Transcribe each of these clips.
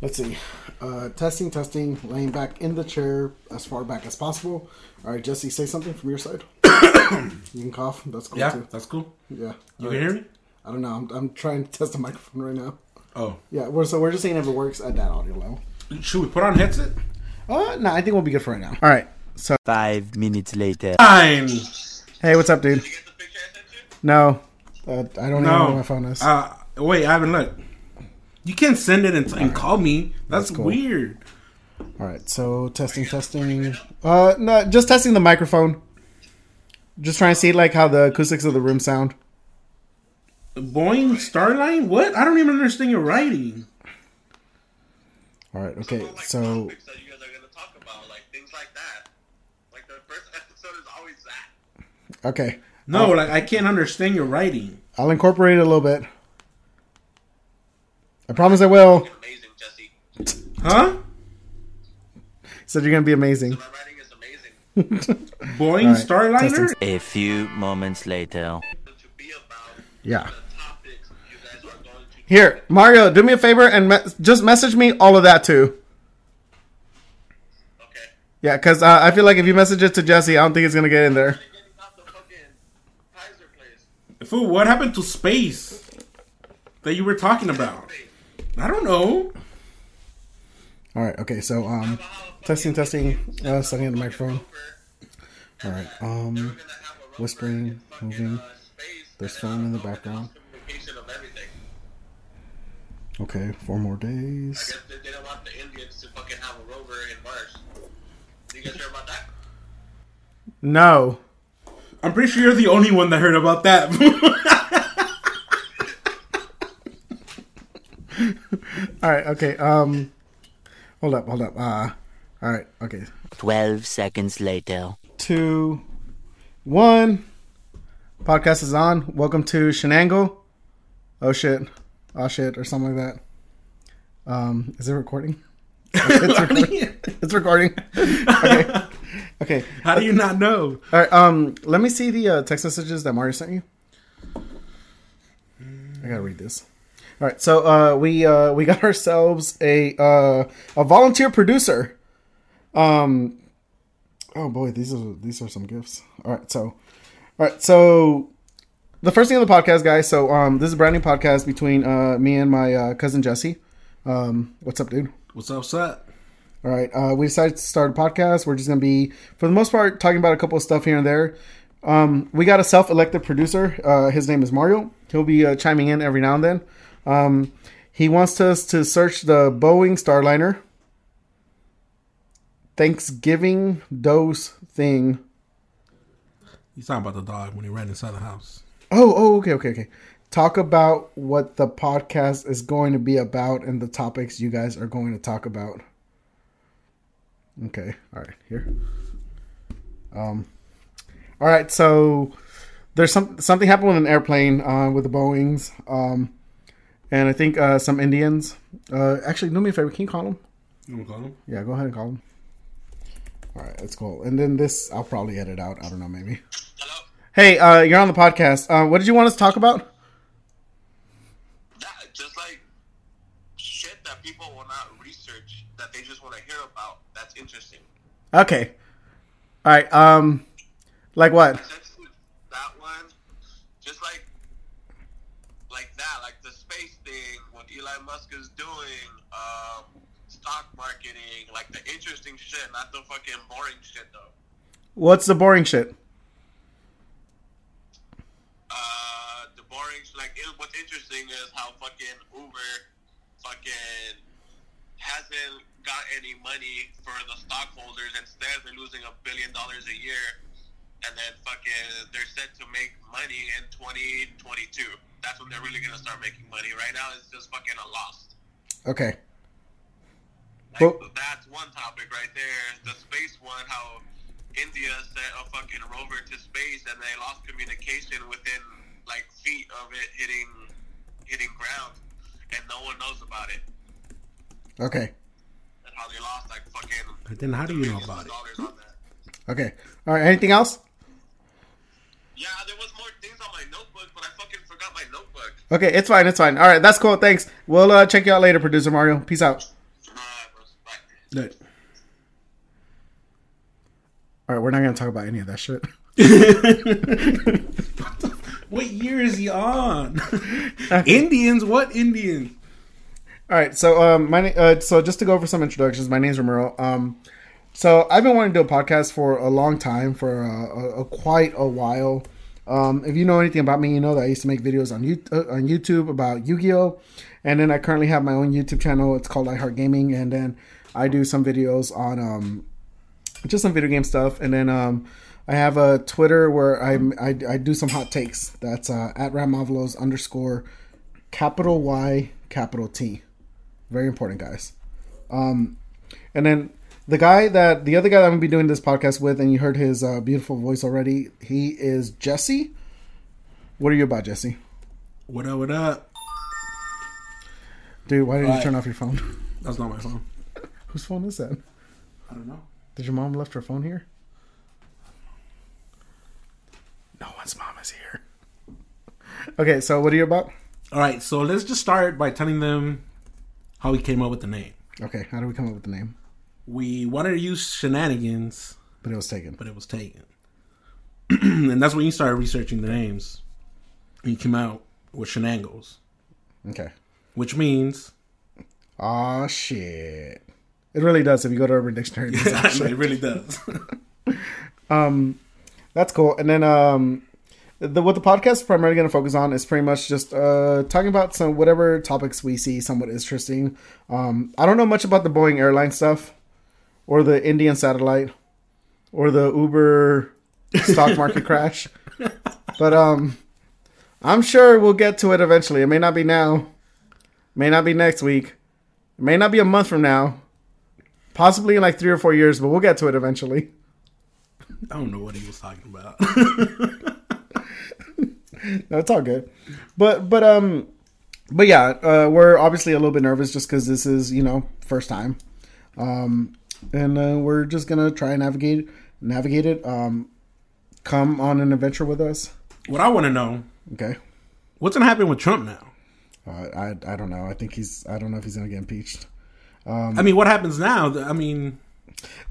Let's see. Uh, testing, testing. Laying back in the chair as far back as possible. All right, Jesse, say something from your side. you can cough. That's cool Yeah, too. that's cool. Yeah. You can hear me? I don't know. I'm, I'm trying to test the microphone right now. Oh, Yeah. We're, so we're just saying if it works at that audio level. should we put on headset? Uh, no, I think we'll be good for right now. All right. So, Five minutes later. Fine. hey, what's up, dude? Did you get the picture I sent you? No, uh, I don't even know No. where my phone is. Uh, wait, I haven't looked. You can't send it and, and call me. That's, That's cool. weird. All right. So testing, testing. Uh, no, just testing the microphone. Just trying to see like how the acoustics of the room sound. Boeing Starline? What? I don't even understand your writing. All right. Okay. Like So topics that you guys are gonna talk about, like like that. Like the first episode is always that. okay, No, like I can't understand your writing. I'll incorporate it a little bit. I promise I will. Amazing, Jesse. Huh? Said you're gonna be amazing. My writing is amazing. Boeing All right, Starliner? A few moments later. to be about Yeah. the topics you guys are going to. Here, Mario, do me a favor and me- just message me all of that too. Okay. Yeah, because uh, I feel like if you message it to Jesse, I don't think it's gonna get in there. Getting out the fucking Kaiser place. Fool, what happened to space that you were talking about? I don't know. All right. Okay. So um, testing, testing. Uh, setting up the microphone. All right. Um, whispering, moving. There's phone in the background. Communication of everything. Okay. Four more I days. guess they didn't want the Indians to fucking have a rover in Mars. You guys hear about that? No. I'm pretty sure you're the only one that heard about that. All right. Okay. Um, hold up. Hold up. Uh, all right. Okay. Twelve seconds later. Two, one. Podcast is on. Welcome to Shenango. Oh shit. Oh shit, or something like that. Um, is it recording? it's recording. it's recording. okay. Okay. How do you not know? All right. Um, let me see the uh, text messages that Mario sent you. I gotta read this. All right. So uh, we uh, we got ourselves a uh, a volunteer producer. Um. Oh boy, these are these are some gifts. All right. So, all right. So the first thing on the podcast, guys. So um, this is a brand new podcast between uh me and my uh, cousin Jesse. Um, what's up, dude? What's up, set? All right. Uh, we decided to start a podcast. We're just going to be, for the most part, talking about a couple of stuff here and there. Um, we got a self elected producer. Uh, his name is Mario. He'll be uh, chiming in every now and then. Um, he wants us to search the Boeing Starliner Thanksgiving dose thing. He's talking about the dog when he ran inside the house. Oh, oh, okay, okay, okay. Talk about what the podcast is going to be about and the topics you guys are going to talk about. Okay, all right, here. Um, all right, so there's some something happened with an airplane uh, with the Boeing's, um, and I think uh, some Indians. Uh, actually, do me a favor. Can you call them? You call him? Yeah, go ahead and call them. All right, that's cool. And then this, I'll probably edit out. I don't know, maybe. Hello? Hey, uh, you're on the podcast. Uh, what did you want us to talk about? That, just like shit that people will not research that they just want to hear about. That's interesting. Okay. All right. Um, like what? Essentially, that one, just like like that, like the space thing, what Elon Musk is doing, um, stock marketing, like the interesting shit, not the fucking boring shit though. What's the boring shit? Uh, the boring, like, it, what's interesting is how fucking Uber fucking hasn't got any money for the stockholders. Instead, they're losing a billion dollars a year. And then fucking, they're set to make money in 2022. That's when they're really gonna start making money. Right now, it's just fucking a loss. Okay. Like, Well- that's one topic right there. The space one, how India sent a fucking rover to space and they lost communication within like feet of it hitting hitting ground, and no one knows about it. Okay. And how they lost like fucking But then how do you know about it? dollars on that. Okay. All right. Anything else? Yeah, there was more things on my notebook, but I fucking forgot my notebook. Okay, it's fine. It's fine. All right. That's cool. Thanks. We'll uh, check you out later, producer Mario. Peace out. Look. All right, we're not gonna talk about any of that shit. What year is he on? Indians? What Indians? All right, so um, my uh, so just to go over some introductions, my name's Romero. Um, so I've been wanting to do a podcast for a long time, for uh, a, a quite a while. Um, if you know anything about me, you know that I used to make videos on you, uh, on YouTube about Yu-Gi-Oh, and then I currently have my own YouTube channel. It's called iHeart Gaming, and then I do some videos on um, just some video game stuff, and then um, I have a Twitter where I I, I do some hot takes. That's uh, at Ramavlos underscore capital Y capital T. Very important, guys. Um, and then the guy that the other guy that I'm gonna be doing this podcast with, and you heard his uh, beautiful voice already. He is Jesse. What are you about, Jesse? What up? What up? Dude, why didn't you Right. turn off your phone? That's not my phone. Whose phone is that? I don't know. Did your mom left her phone here? No one's mom is here. Okay, so what are you about? All right, so let's just start by telling them how we came up with the name. Okay, how did we come up with the name? We wanted to use shenanigans, But it was taken. but it was taken. and that's when you started researching the names. And you came out with shenangos, Okay. which means Oh shit! It really does. If you go to Urban Dictionary, it it really does. That's cool. And then um the what the podcast is primarily going to focus on is pretty much just uh talking about some whatever topics we see somewhat interesting. Um I don't know much about the Boeing airline stuff or the Indian satellite or the Uber stock market crash. But um I'm sure we'll get to it eventually. It may not be now. May not be next week. It may not be a month from now. Possibly in like 3 or 4 years, but we'll get to it eventually. I don't know what he was talking about. No, it's all good. But but um but yeah, uh, we're obviously a little bit nervous just because this is you know first time, um, and uh, we're just gonna try and navigate navigate it. Um, come on an adventure with us. what I want to know, Okay. what's to happen with Trump now? Uh, I I don't know. I think he's I don't know if he's gonna get impeached. I mean, what happens now? I mean,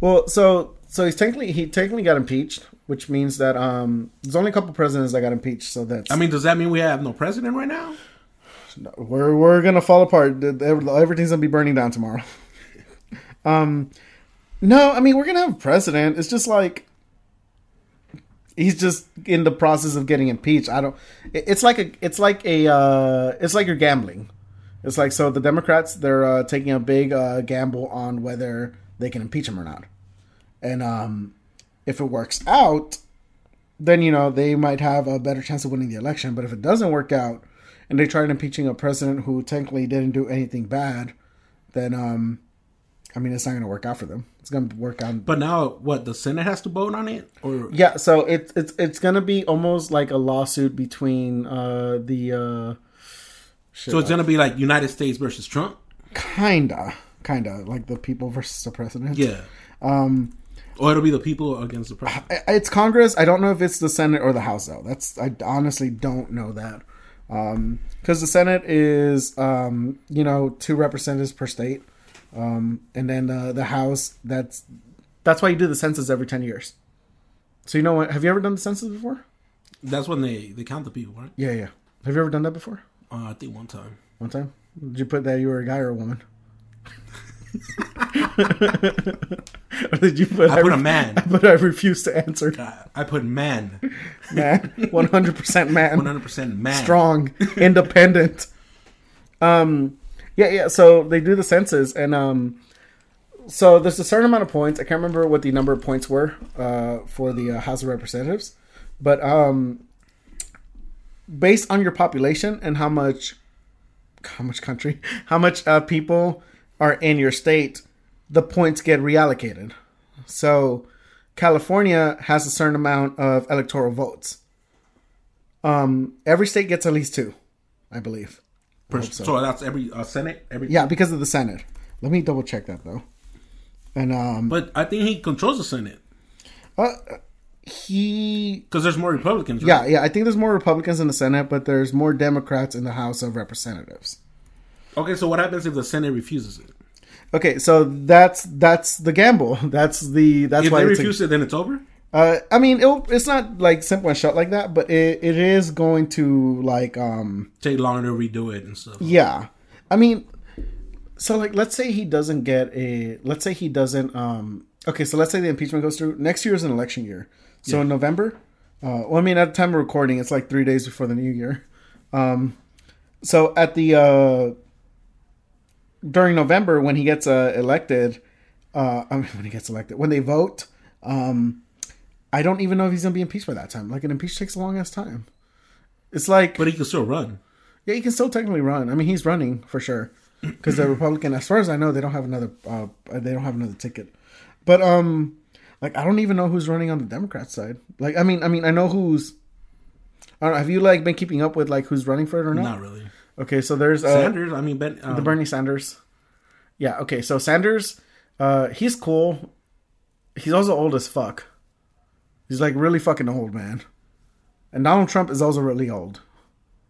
Well, so so he's technically he technically got impeached, which means that um there's only a couple presidents that got impeached. So that's I mean, does that mean we have no president right now? we're we're gonna fall apart. Everything's gonna be burning down tomorrow. um, no, I mean we're gonna have a president. It's just like he's just in the process of getting impeached. I don't. It's like a. It's like a. Uh, it's like you're gambling. It's like so the Democrats they're uh, taking a big uh, gamble on whether they can impeach him or not, and um, if it works out, then you know they might have a better chance of winning the election. But if it doesn't work out, and they tried impeaching a president who technically didn't do anything bad, then um, I mean it's not going to work out for them. It's going to work out. But now, what? The Senate has to vote on it, or Yeah, so it's it's it's going to be almost like a lawsuit between uh, the uh, shit, so it's going to be like United States versus Trump? kinda kinda like the people versus the president. Yeah. Um, or it'll be the people against the president. It's Congress. I don't know if it's the Senate or the House though. That's I honestly don't know that. Um, because the Senate is um, you know, two representatives per state. Um, and then uh, the House that's that's why you do the census every 10 years. So you know what? Have you ever done the census before? That's when they they count the people, right? Yeah, yeah. Have you ever done that before? Uh, I think one time. One time? Did you put that you were a guy or a woman? or did you put I put a re- man. But I refuse to answer. I put man, Man, one hundred percent man. one hundred percent man. strong, independent. Um, yeah, yeah. So they do the census, and um, so there's a certain amount of points. I can't remember what the number of points were uh, for the uh, House of Representatives, but um, based on your population and how much, how much country, how much uh, people are in your state, the points get reallocated. So California has a certain amount of electoral votes. Um, every state gets at least two, I believe. Hope so. so. that's every uh, Senate. Every Yeah, because of the Senate. Let me double check that though. And um, But I think he controls the Senate uh, he, because there's more Republicans. Right? yeah, yeah. I think there's more Republicans in the Senate, but there's more Democrats in the House of Representatives. Okay, so what happens if the Senate refuses it? Okay, so that's that's the gamble. That's the that's If why they it's a- refuse it, then it's over. Uh, I mean, it'll, it's not like simple and shut like that, but it, it is going to like um Take longer to redo it and stuff. yeah. I mean, so like let's say he doesn't get a let's say he doesn't um okay so let's say the impeachment goes through next year is an election year so in November uh well I mean at the time of recording it's like three days before the new year um so at the uh during November when he gets uh elected uh I mean when he gets elected when they vote um I don't even know if he's gonna be impeached by that time like an impeach takes a long ass time it's like But he can still run. yeah, he can still technically run. I mean, he's running for sure because the Republican, as far as I know, they don't have another. Uh, they don't have another ticket. But um, like I don't even know who's running on the Democrat side. Like I mean, I mean, I know who's. I don't know. Have you like been keeping up with like who's running for it or not? Not really. Okay, so there's uh, Sanders. I mean, ben, um, the Bernie Sanders. Yeah. Okay. So Sanders, uh, he's cool. He's also old as fuck. He's like really fucking old, man. And Donald Trump is also really old.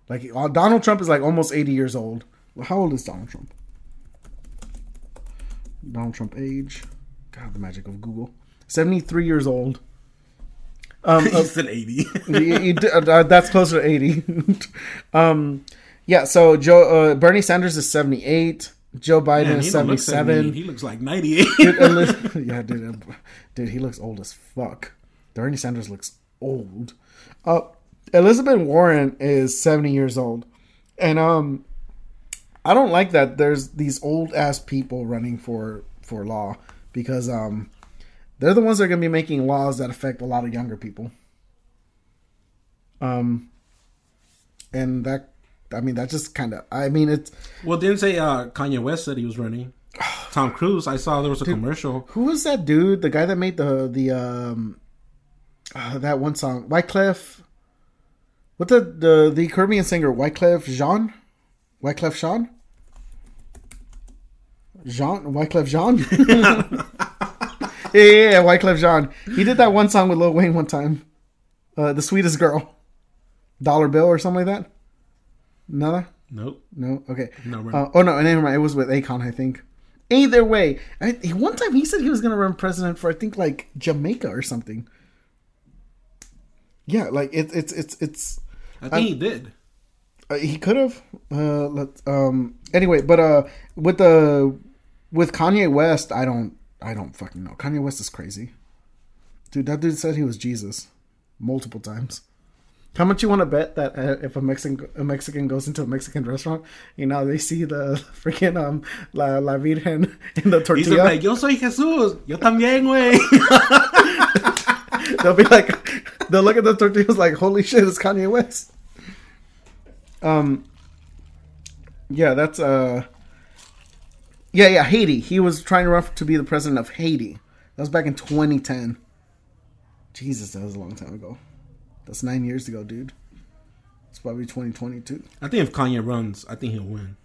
Like uh, Donald Trump is like almost eighty years old. Well, how old is Donald Trump? Donald Trump age. God, the magic of Google. Seventy-three years old. Um, uh, He's an eighty. you- you uh, that's closer to 80 um yeah so joe uh, bernie sanders is 78 joe biden Man, is he don't look 77 He looks like ninety-eight. Dude, Eliz- yeah dude uh, dude he looks old as fuck. Bernie sanders looks old. Uh elizabeth warren is 70 years old. And um i don't like that there's these old ass people running for for law because um they're the ones that are going to be making laws that affect a lot of younger people um and that i mean that just kind of i mean it's well, didn't say uh, Kanye West said he was running. Tom Cruise. I saw there was a commercial. who was that dude the guy that made the the um uh, that one song wyclef what the the the caribbean singer wyclef jean wyclef jean jean wyclef jean yeah, yeah, yeah, Wyclef Jean. He did that one song with Lil Wayne one time. Uh, the sweetest girl, Dollar Bill or something like that. Nada. Nope. No. Okay. No, Uh, oh no, never mind. It was with Akon, I think. Either way, I, one time he said he was gonna run president for I think like Jamaica or something. Yeah, like it, it's it's it's I think he did. uh, he could have. Uh, let um. Anyway, but uh, with the with Kanye West, I don't I don't fucking know. Kanye West is crazy, dude. That dude said he was Jesus multiple times. How much you want to bet that uh, if a Mexican a Mexican goes into a Mexican restaurant, you know they see the freaking um la, la Virgen in the He's tortilla, like, yo soy Jesús. Yo también, güey. they'll be like, they'll look at the tortillas like, holy shit, it's Kanye West. Um, yeah, that's uh, yeah, yeah, Haiti. He was trying to run to be the president of Haiti. That was back in 2010. Jesus, that was a long time ago. That's nine years ago, dude. It's probably 2022. I think if Kanye runs, I think he'll win.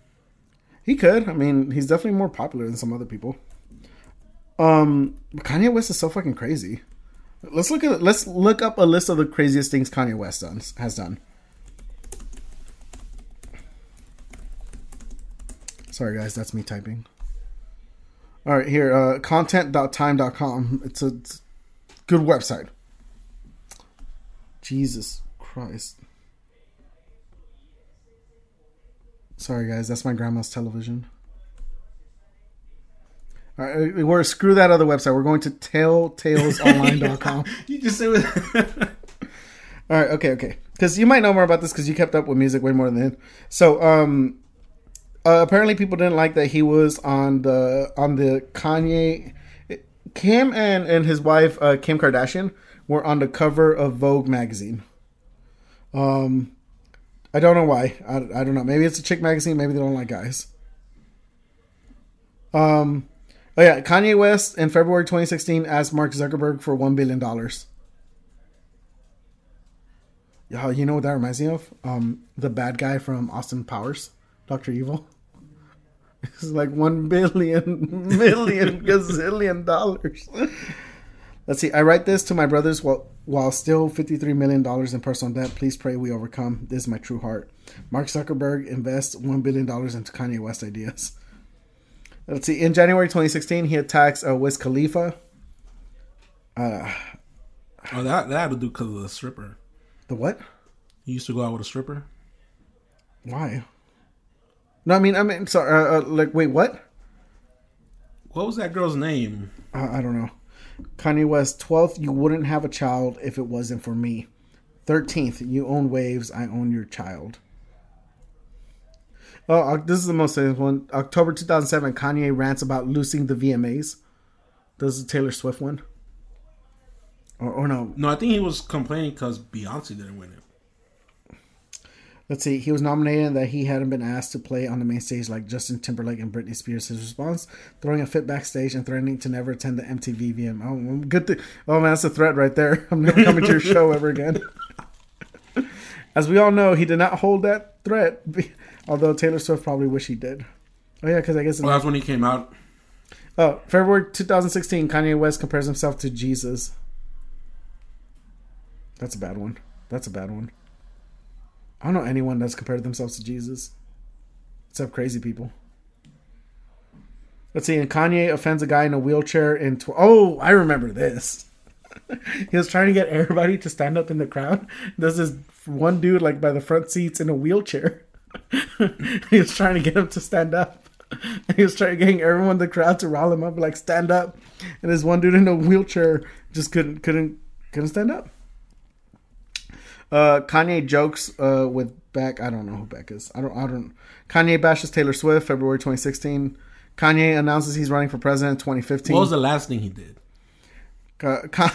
He could. I mean, he's definitely more popular than some other people. Um, but Kanye West is so fucking crazy. Let's look at let's look up a list of the craziest things Kanye West done, has done. Sorry guys, that's me typing. All right, here uh content.time.com. It's a, it's a good website. Jesus Christ. Sorry, guys. That's my grandma's television. All right, we're screw that other website. We're going to telltalesonline.com. You just say with All right, okay, okay. Because you might know more about this because you kept up with music way more than him. So, um, uh, apparently people didn't like that he was on the on the Kanye. Kim and and his wife uh, Kim Kardashian were on the cover of Vogue magazine. Um, I don't know why. I, I don't know. Maybe it's a chick magazine. Maybe they don't like guys. Um, oh yeah, Kanye West in February 2016 asked Mark Zuckerberg for one billion dollars. Yeah, you know what that reminds me of? Um, the bad guy from Austin Powers, Doctor Evil. It's like one billion, million, gazillion dollars. Let's see. I write this to my brothers while while still fifty three million dollars in personal debt. Please pray we overcome. This is my true heart. Mark Zuckerberg invests one billion dollars into Kanye West ideas. Let's see. In January 2016, he attacks uh, Wiz Khalifa. Oh, that that had to do because of the stripper. The what? He used to go out with a stripper. Why? No, I mean, I mean, sorry. Uh, uh, like, wait, what? What was that girl's name? Uh, I don't know. Kanye West, 12th, you wouldn't have a child if it wasn't for me. 13th, you own waves, I own your child. Oh, this is the most famous one. October 2007, Kanye rants about losing the VMAs. This is Taylor Swift one. Or, or no, No, I think he was complaining because Beyonce didn't win it. Let's see. He was nominated that he hadn't been asked to play on the main stage like Justin Timberlake and Britney Spears. His response: throwing a fit backstage and threatening to never attend the MTV VM. Oh, good thing. Oh man, that's a threat right there. I'm never coming to your show ever again. As we all know, he did not hold that threat. Although Taylor Swift probably wish he did. Oh yeah, because I guess. Well, that's when he came out. Oh, February 2016, Kanye West compares himself to Jesus. That's a bad one. That's a bad one. I don't know anyone that's compared themselves to Jesus, except crazy people. Let's see. And Kanye offends a guy in a wheelchair in. Tw- oh, I remember this. he was trying to get everybody to stand up in the crowd. There's this one dude like by the front seats in a wheelchair. he was trying to get him to stand up. He was trying to getting everyone in the crowd to rile him up, like stand up. And this one dude in a wheelchair just couldn't couldn't couldn't stand up. Uh, Kanye jokes uh, with Beck. I don't know who Beck is. I don't. I don't. Kanye bashes Taylor Swift. February 2016. Kanye announces he's running for president. 2015. What was the last thing he did? Uh,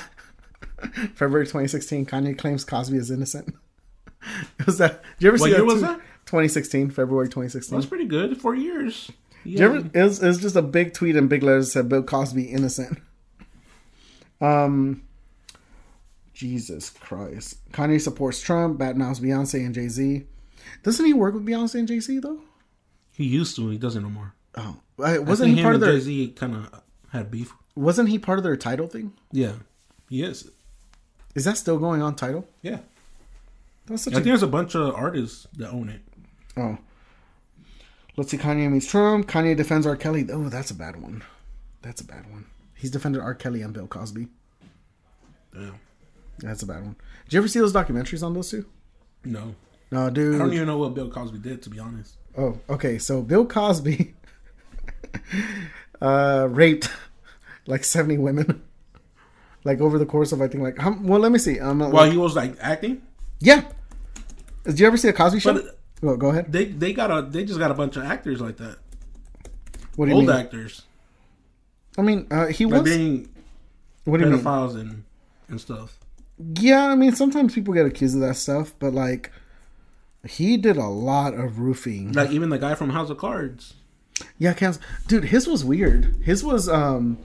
February 2016. Kanye claims Cosby is innocent. was that? Did you ever What see year that? was that? 2016. February 2016. That's pretty good. Four years. You ever, it, was, it was just a big tweet in big letters that said Bill Cosby innocent. Um, Jesus Christ. Kanye supports Trump, badmouths Beyonce and Jay Z. Doesn't he work with Beyonce and Jay Z though? He used to. He doesn't no more. Oh, I- I wasn't think he part of their? Jay Z kind of had beef. Wasn't he part of their Tidal thing? Yeah, he is. Is that still going on? Tidal? Yeah, That's such I a think there's a bunch of artists that own it. Oh. Let's see. Kanye meets Trump. Kanye defends R. Kelly. Oh, that's a bad one. That's a bad one. He's defended R. Kelly and Bill Cosby. Damn. That's a bad one. Did you ever see those documentaries on those two? No, No, dude. I don't even know what Bill Cosby did. To be honest, Oh, okay. So Bill Cosby uh, raped like seventy women, like over the course of I think like how, well, let me see. Um, while like- he was like acting, yeah. Did you ever see a Cosby show? But- Well, go ahead. they they got a they just got a bunch of actors like that, What do you old mean? actors, I mean, uh, he like was. being What do you mean? pedophiles and and stuff. Yeah, I mean, sometimes people get accused of that stuff, but like, he did a lot of roofing. Like even the guy from House of Cards. Yeah, dude, his was weird. His was um,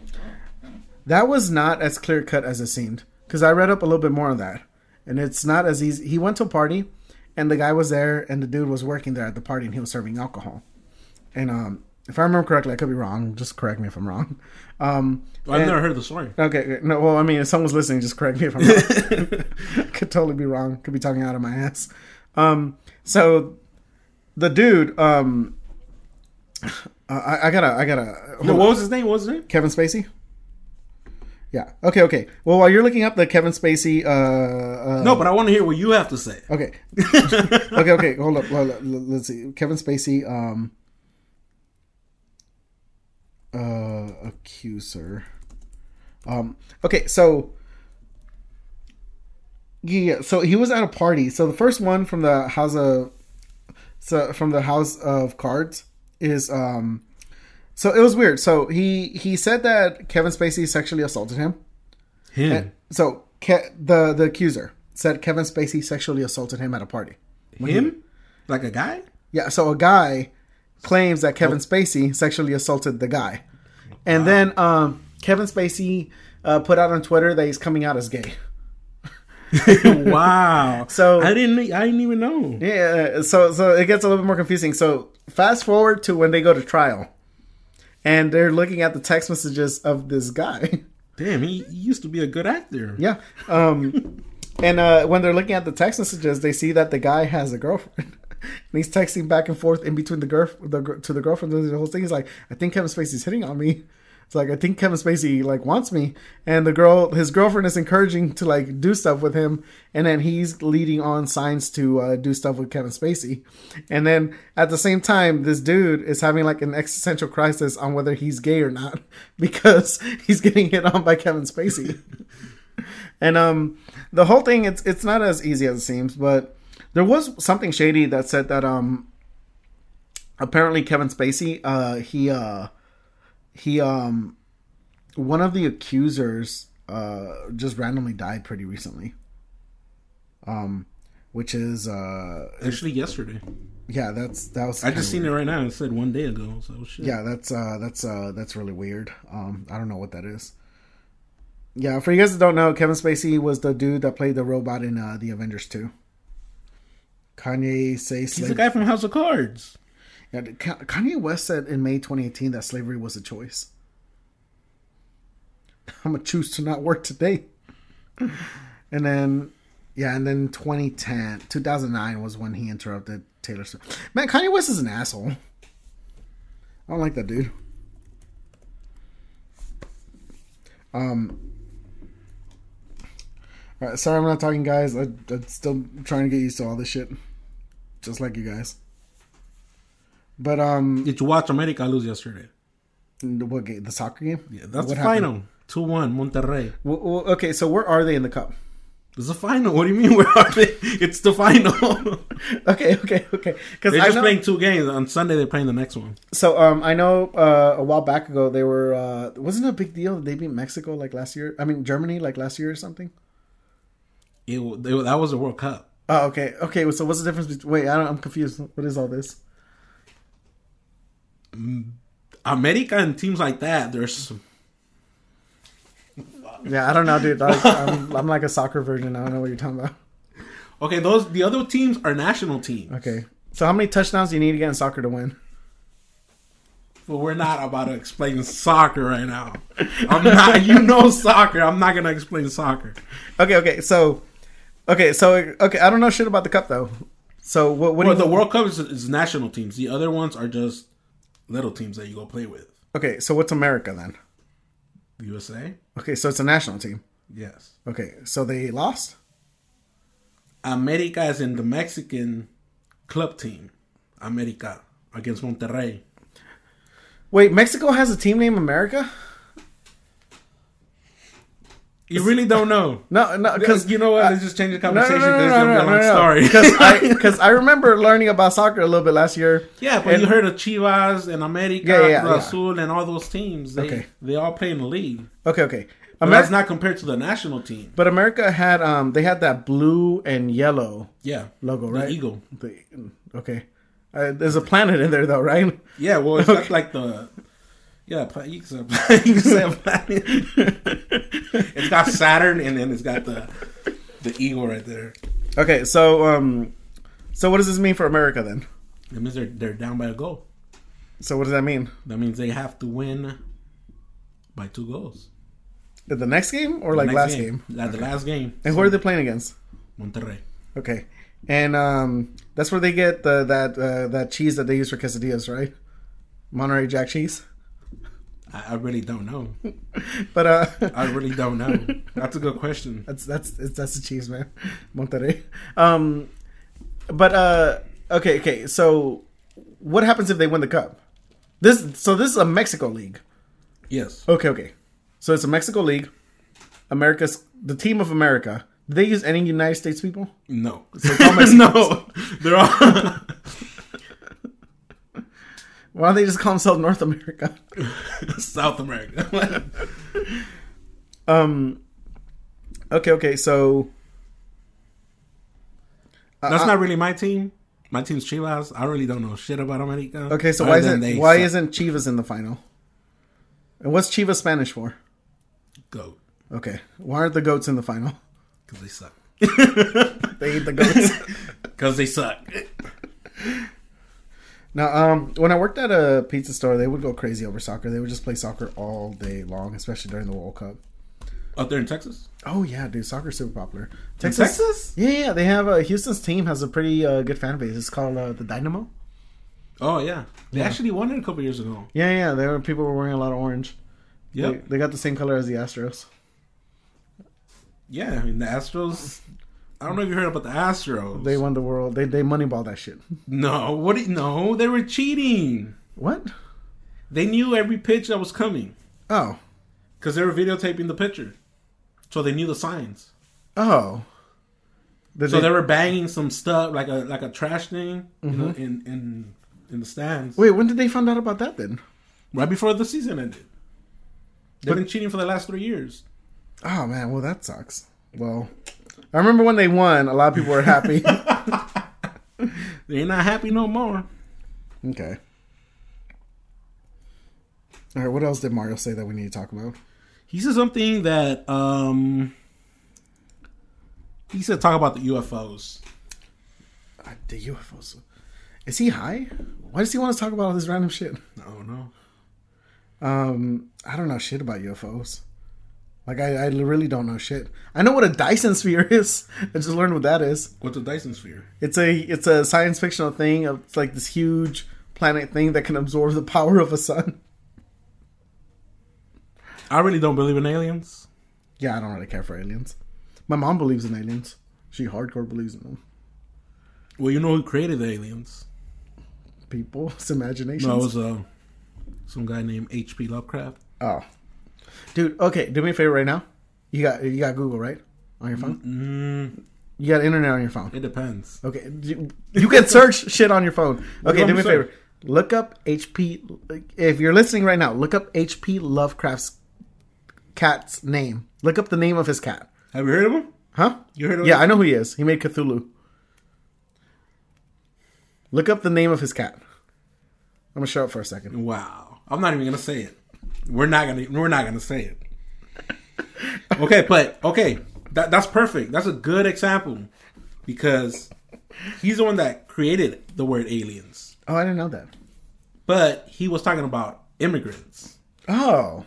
that was not as clear cut as it seemed. Because I read up a little bit more on that, and it's not as easy. He went to a party, and the guy was there, and the dude was working there at the party, and he was serving alcohol. And um, if I remember correctly, I could be wrong. Just correct me if I'm wrong. Um, I've and- never heard the story. Okay, no. Well, I mean, if someone's listening, just correct me if I'm wrong. Could totally be wrong. Could be talking out of my ass. Um, so the dude, um, I, I gotta, I gotta. hold No, on. what was his name? What was his name? Kevin Spacey? Yeah. Okay. Okay. Well, while you're looking up the Kevin Spacey, uh, uh No, but I want to hear what you have to say. okay, okay, okay. Hold up. Well, let- let's see. Kevin Spacey, um, uh, accuser. Um. Okay. So. Yeah. So he was at a party. So the first one from the House of, so from the House of Cards is um. So it was weird. So he he said that Kevin Spacey sexually assaulted him. Him. So Ke- the the accuser said Kevin Spacey sexually assaulted him at a party. Him? Like a guy? Yeah, so a guy claims that Kevin Spacey sexually assaulted the guy, and then um, Kevin Spacey uh, put out on Twitter that he's coming out as gay. wow. So- I didn't. I didn't even know. Yeah, so so it gets a little bit more confusing. So fast forward to when they go to trial, and they're looking at the text messages of this guy. Damn, he, he used to be a good actor. Yeah. Um, and uh, when they're looking at the text messages, they see that the guy has a girlfriend. And he's texting back and forth in between the girl the to the girlfriend the whole thing. He's like, I think Kevin Spacey's hitting on me. It's like I think Kevin Spacey like wants me, and the girl, his girlfriend, is encouraging to like do stuff with him, and then he's leading on signs to uh, do stuff with Kevin Spacey, and then at the same time, this dude is having like an existential crisis on whether he's gay or not because he's getting hit on by Kevin Spacey. And um, the whole thing it's it's not as easy as it seems, but there was something shady that said that um, apparently Kevin Spacey uh he uh he um one of the accusers uh just randomly died pretty recently. Um, which is uh Actually, yesterday. yeah that's that was I just seen it right now. It said one day ago. So shit. yeah that's uh that's uh that's really weird um i don't know what that is yeah for you guys that don't know kevin spacey was the dude that played the robot in uh the avengers 2 kanye say slavery. He's the guy from House of Cards. yeah, kanye west said in may 2018 that slavery was a choice i'm gonna choose to not work today and then yeah and then 2010 2009 was when he interrupted taylor swift man kanye west is an asshole i don't like that dude Um. All right, sorry, I'm not talking, guys. I, I'm still trying to get used to all this shit, just like you guys. But um, Did you watch America lose yesterday? what game? The soccer game? Yeah, that's What the final. Two one Monterrey. Well, well, okay, so where are they in the cup? It's the final. What do you mean? Where are they? It's the final. Okay, okay, okay. Because They're just know. playing two games. On Sunday, they're playing the next one. So um, I know uh, a while back ago they were uh, wasn't it a big deal that they beat Mexico like last year. I mean Germany like last year or something. It, they, that was a World Cup. Oh, okay, okay. So what's the difference? Between, wait, I don't, I'm confused. What is all this? Mm, America and teams like that, there's some, Yeah, I don't know, dude. Like, I'm, I'm like a soccer version. I don't know what you're talking about. okay. Those the other teams are national teams. Okay. So how many touchdowns do you need to get in soccer to win? But we're not about to explain soccer right now. I'm not. You know soccer. I'm not gonna explain soccer. Okay, okay. So, okay, so okay, I don't know shit about the cup though. So what? What Well, the World Cup is, is national teams. The other ones are just little teams that you go play with. Okay, so what's America then? USA. Okay, so it's a national team. Yes. Okay, so they lost. America is in the Mexican club team. America against Monterrey. Wait, Mexico has a team named America? You really don't know. No, no, because you know what? Let's just change the no, no, no, conversation no, because no, no, gonna be a no, story. Because I, remember learning about soccer a little bit last year. yeah, but you heard of Chivas and America, Yeah, yeah, yeah, yeah. Azul, and all those teams. They Okay. they all play in the league. Okay, okay. America, that's not compared to the national team. but America had um they had that blue and yellow Yeah, logo, the right? eagle. The, okay. Uh, there's a planet in there though, right? Yeah, well, it's like the yeah. pla- You can say, you can say it's got Saturn, and then it's got the the eagle right there. Okay, so um, so what does this mean for America then? It means they're they're down by a goal. So what does that mean? That means they have to win by two goals. The next game or like last game? Like the last game. And who are they playing against? Monterrey. Okay, and um, that's where they get the that uh, that cheese that they use for quesadillas, right? Monterey Jack cheese. I, I really don't know. But uh, I really don't know. That's a good question. that's that's that's the cheese, man. Monterey. Um, but uh, okay, okay. So what happens if they win the cup? This so this is a Mexico league. Yes. Okay, okay. So it's a Mexico league. America's the team of America. Did they use any United States people? No. all no. They're all Why don't they just call themselves North America? South America. Um. Okay, okay. So That's not really my team. My team's Chivas. I really don't know shit about America. okay, so why isn't they why suck. isn't Chivas in the final? And what's Chivas Spanish for? goat? Okay, why aren't the goats in the final? Because they suck. They eat the goats. Because they suck. Now, um, when I worked at a pizza store, they would go crazy over soccer. They would just play soccer all day long, especially during the World Cup. Out there in Texas? Oh yeah, dude, soccer's super popular. Texas? Texas? Yeah, yeah, they have uh, Houston's team has a pretty uh, good fan base. It's called uh, the Dynamo. Oh yeah, they Yeah. actually won it a couple years ago. Yeah, yeah, there were people were wearing a lot of orange. Yeah, They, they got the same color as the Astros. Yeah, I mean the Astros. I don't know if you heard about the Astros. They won the world. They they moneyball that shit. no, what? do you- No, they were cheating. What? They knew every pitch that was coming Oh, because they were videotaping the pitcher, so they knew the signs. oh. Did So they- they were banging some stuff like a like a trash thing you know, mm-hmm. in in in the stands wait, when did they find out about that then? right before the season ended. They've But- been cheating for the last three years. Oh man, well that sucks. Well, I remember when they won. A lot of people were happy. They're not happy no more. okay. All right. What else did Mario say that we need to talk about? He said something that um he said talk about the UFOs. Uh, the UFOs. Is he high? Why does he want to talk about all this random shit? I don't know. Um, I don't know shit about UFOs. Like I, I really don't know shit. I know what a Dyson sphere is. I just learned what that is. What's a Dyson sphere? It's a it's a science fictional thing. It's like this huge planet thing that can absorb the power of a sun. I really don't believe in aliens. Yeah, I don't really care for aliens. My mom believes in aliens. She hardcore believes in them. Well, you know who created the aliens? People's imaginations. No, it was uh, some guy named H.P. Lovecraft. oh, dude. Okay, do me a favor right now. You got you got Google right on your phone. Mm, You got internet on your phone. it depends. Okay, you, you can search shit on your phone. Okay, do me a favor. Look up HP. If you're listening right now, look up HP Lovecraft's cat's name. Look up the name of his cat. Have you heard of him? Huh? You heard of Yeah, him? Yeah, I know who he is. He made Cthulhu. Look up the name of his cat. I'm gonna show it for a second. Wow. I'm not even gonna say it. We're not gonna. We're not gonna say it. Okay, but okay, that that's perfect. That's a good example because he's the one that created the word aliens, Oh, I didn't know that. but he was talking about immigrants, Oh,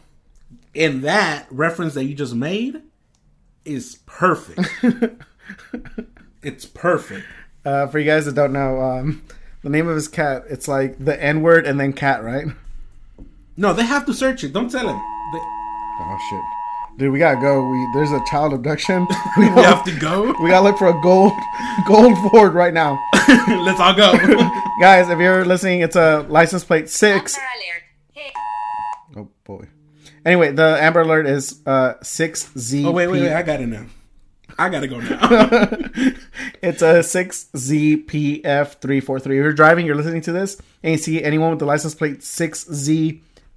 and that reference that you just made is perfect. it's perfect. uh, for you guys that don't know, um, the name of his cat. It's like the N word and then cat, right? No, they have to search it. Don't tell him. They, Oh shit, dude, we gotta go. We there's a child abduction. we have to go. We gotta look for a gold gold Ford right now, Let's all go. guys. If you're listening, it's a license plate six. Amber alert. Hey. Oh boy. Anyway, the Amber Alert is uh six Z. oh wait, wait, wait! I got it now. I gotta go now. It's a six ZPF three four three. If you're driving, you're listening to this, and you see anyone with the license plate six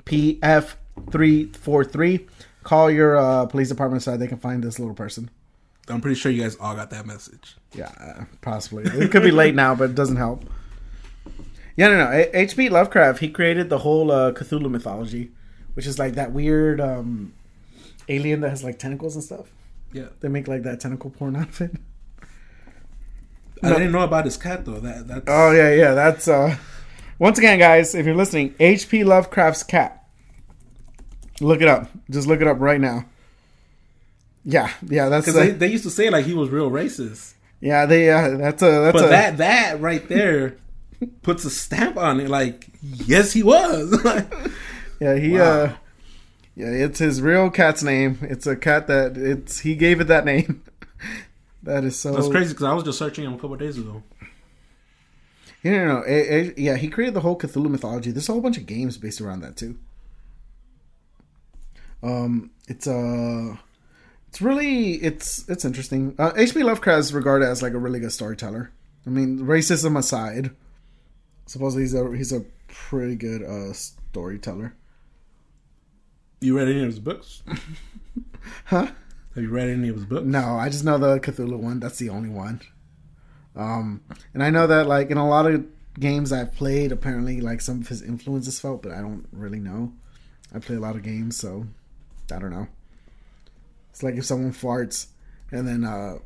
ZPF three four three, call your uh, police department so they can find this little person. I'm pretty sure you guys all got that message. Yeah, uh, possibly. It could be late now, but it doesn't help. Yeah, no, no. H.P. Lovecraft, he created the whole uh, Cthulhu mythology, which is like that weird um, alien that has like tentacles and stuff. Yeah, They make like that tentacle porn out of it. I didn't know about his cat though. That that's Oh yeah, yeah. That's uh. Once again, guys, if you're listening, H.P. Lovecraft's cat. Look it up. Just look it up right now. Yeah, yeah. That's because they, they used to say like he was real racist, yeah. They uh, that's a that's but a that that right there puts a stamp on it. Like yes, he was. yeah. He Wow. uh. Yeah, it's his real cat's name. It's a cat that it's he gave it that name. that is so That's crazy because I was just searching him a couple of days ago. Yeah, no, no. A- A- yeah, he created the whole Cthulhu mythology. There's a whole bunch of games based around that too. Um, it's uh, it's really it's it's interesting. Uh, H.P. Lovecraft is regarded as like a really good storyteller. I mean, racism aside, supposedly he's a he's a pretty good uh storyteller. You read any of his books? Huh? Have you read any of his books? No, I just know the Cthulhu one. That's the only one. Um, and I know that like in a lot of games I've played, apparently like some of his influences felt, but I don't really know. I play a lot of games, so I don't know. It's like if someone farts and then uh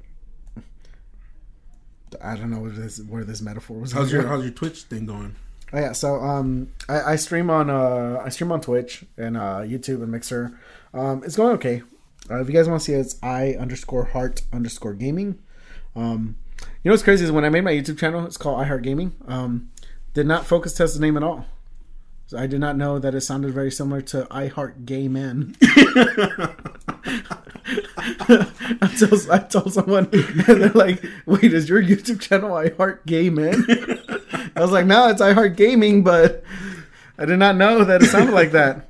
I don't know where this where this metaphor was. How's your How's your Twitch thing going? Oh yeah, so um, I, I stream on uh, I stream on Twitch and uh, YouTube and Mixer. Um, it's going okay. Uh, if you guys want to see it, it's I underscore heart underscore gaming. Um, you know what's crazy is when I made my YouTube channel, it's called I Heart Gaming. Um, did not focus test the name at all. So I did not know that it sounded very similar to I Heart Gay Men. I, told, I told someone, and they're like, "Wait, is your YouTube channel I Heart Gay Men?" I was like, "No, it's I Heart Gaming," but I did not know that it sounded like that.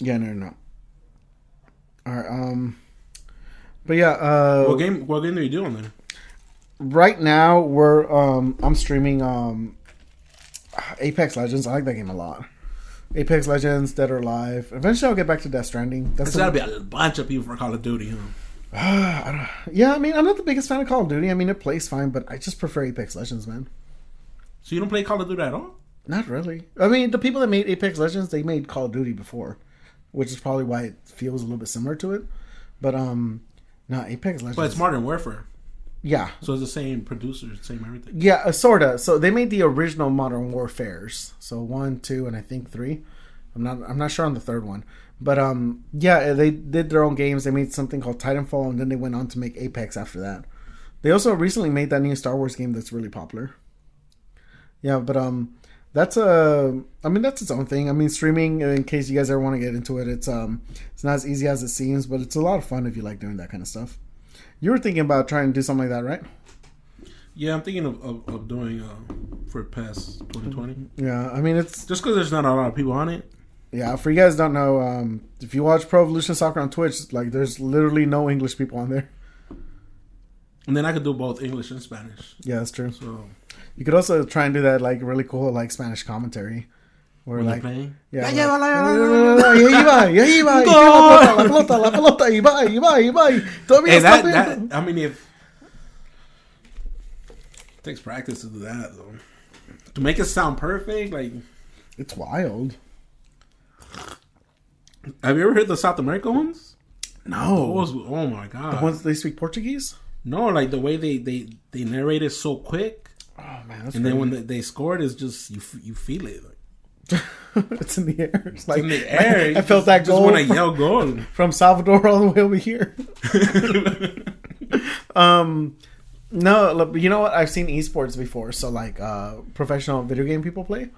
Yeah, no, no. All right, um, but yeah, uh, What game? What game are you doing then? right now we're um I'm streaming um Apex Legends. I like that game a lot. Apex Legends, Dead or Alive. Eventually I'll get back to Death Stranding. That's There's the got to be a bunch of people for Call of Duty. Huh? yeah, I mean I'm not the biggest fan of Call of Duty. I mean it plays fine, but I just prefer Apex Legends, man. So you don't play Call of Duty at all? Not really. I mean the people that made Apex Legends, they made Call of Duty before, which is probably why it feels a little bit similar to it. But um no, Apex Legends. But it's Modern Warfare, yeah, so it's the same producer, same everything. Yeah, uh, sorta. So they made the original Modern Warfares. So one, two, and I think three. I'm not. I'm not sure on the third one. But um, yeah, they did their own games. They made something called Titanfall, and then they went on to make Apex after that. They also recently made that new Star Wars game that's really popular. Yeah, but um, that's a. I mean, that's its own thing. I mean, streaming. In case you guys ever want to get into it, it's um, it's not as easy as it seems, but it's a lot of fun if you like doing that kind of stuff. You were thinking about trying to do something like that, right? Yeah, I'm thinking of, of, of doing uh, for PES 2020. Yeah, I mean, it's Just because there's not a lot of people on it. Yeah, for you guys don't know, um, if you watch Pro Evolution Soccer on Twitch, like there's literally no English people on there. And then I could do both English and Spanish. Yeah, that's true. So You could also try and do that like really cool like Spanish commentary, where when like they're playing. yeah, Ya like, lleva la- y ahí va, y ahí va, y Gol. la pelota, la pelota, la pelota, y va, y va, y va, y todavía Hey, está that, bien. that I mean, if it takes practice to do that, though, to make it sound perfect, like, It's wild. have you ever heard the South America ones? No, Those, oh my god! the ones they speak Portuguese. no, like the way they they they narrate it so quick, Oh man, that's and then when crazy. they, they scored, it's just you f- you feel it. Like, it's in the air. It's like in the air, I felt that just goal want to yell goal. from Salvador all the way over here. um no you know what i've seen esports before so like uh professional video game people play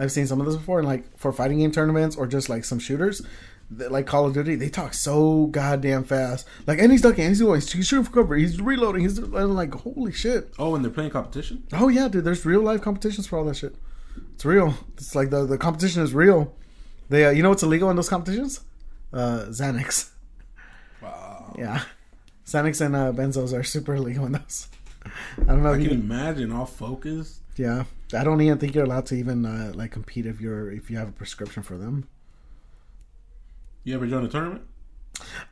i've seen some of this before and like for fighting game tournaments or just like some shooters like call of duty they talk so goddamn fast like and he's ducking and he's doing he's shooting for cover he's reloading he's like holy shit oh, and they're playing competition. oh yeah dude there's real life competitions for all that shit it's real it's like the the competition is real they uh, you know what's illegal in those competitions uh xanax Wow, yeah. Xanax and uh, benzos are super illegal in those. I don't know. I can you, imagine all focused. yeah, I don't even think you're allowed to even uh, like compete if you're if you have a prescription for them. You ever join a tournament?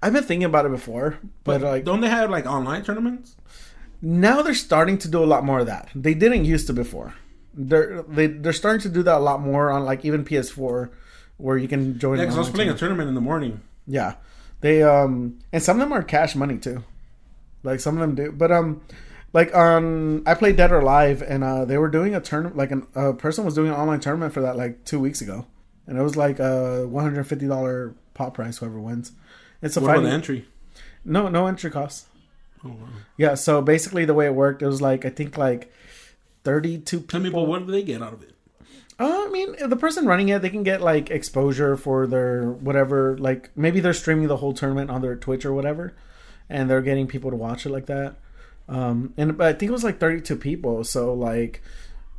I've been thinking about it before, but like don't they have like online tournaments? now they're starting to do a lot more of that. They didn't used to before. They're they they're starting to do that a lot more on like even PS4, where you can join. Yeah, because I was playing a tournament. in the morning. Yeah, they um and some of them are cash money too. Like some of them do, but um, like on I played Dead or Alive and uh they were doing a tournament like an, a person was doing an online tournament for that like two weeks ago, and it was like a one hundred fifty dollar pot price whoever wins. It's a What fighting entry? no no entry cost. Oh, wow. Yeah, so basically the way it worked, it was like I think like thirty two Tell me, people. but what do they get out of it? Uh, I mean, the person running it, they can get like exposure for their whatever. Like maybe they're streaming the whole tournament on their Twitch or whatever, and they're getting people to watch it like that. Um, and but I think it was like thirty-two people, so like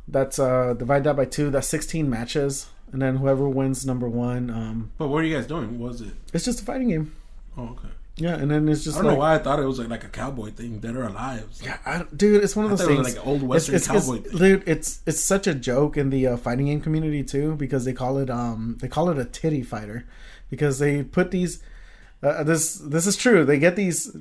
that's uh divide that by two. That's sixteen matches, and then whoever wins number one, um, But what are you guys doing? What was it? it's just a fighting game. Oh, okay. Yeah, and then it's just I don't like, know why I thought it was like, like a cowboy thing, dead or alive. Like- Yeah, I, dude, it's one of those things. like an old Western it's, it's, cowboy it's- thing. dude. It's it's such a joke in the uh, fighting game community too because they call it um they call it a titty fighter because they put these. Uh, this this is true. They get these.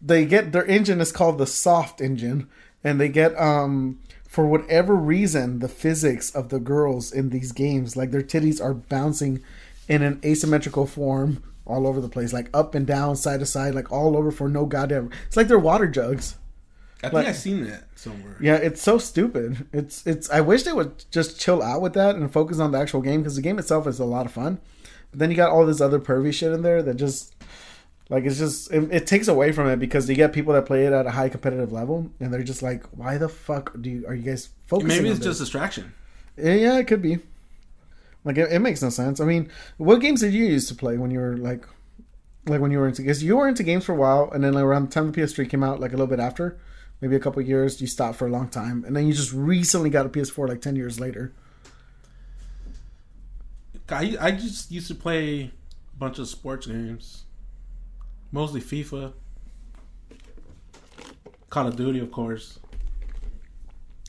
They get their engine is called the soft engine, and they get um for whatever reason the physics of the girls in these games like their titties are bouncing in an asymmetrical form all over the place like up and down side to side like all over for no goddamn it's like they're water jugs I think like- I seen that somewhere. yeah, it's so stupid. It's it's. I wish they would just chill out with that and focus on the actual game because the game itself is a lot of fun. But then you got all this other pervy shit in there that just like it's just it, it takes away from it because you get people that play it at a high competitive level and they're just like, why the fuck do you are you guys focusing? Maybe on it's just distraction. Yeah, yeah, it could be. Like it, it makes no sense. I mean, what games did you used to play when you were like, like when you were into? Because you were into games for a while, and then like, around the time the PS3 came out, like a little bit after, maybe a couple years, you stopped for a long time, and then you just recently got a PS4 like ten years later. I I just used to play a bunch of sports games, mostly FIFA, Call of Duty, of course.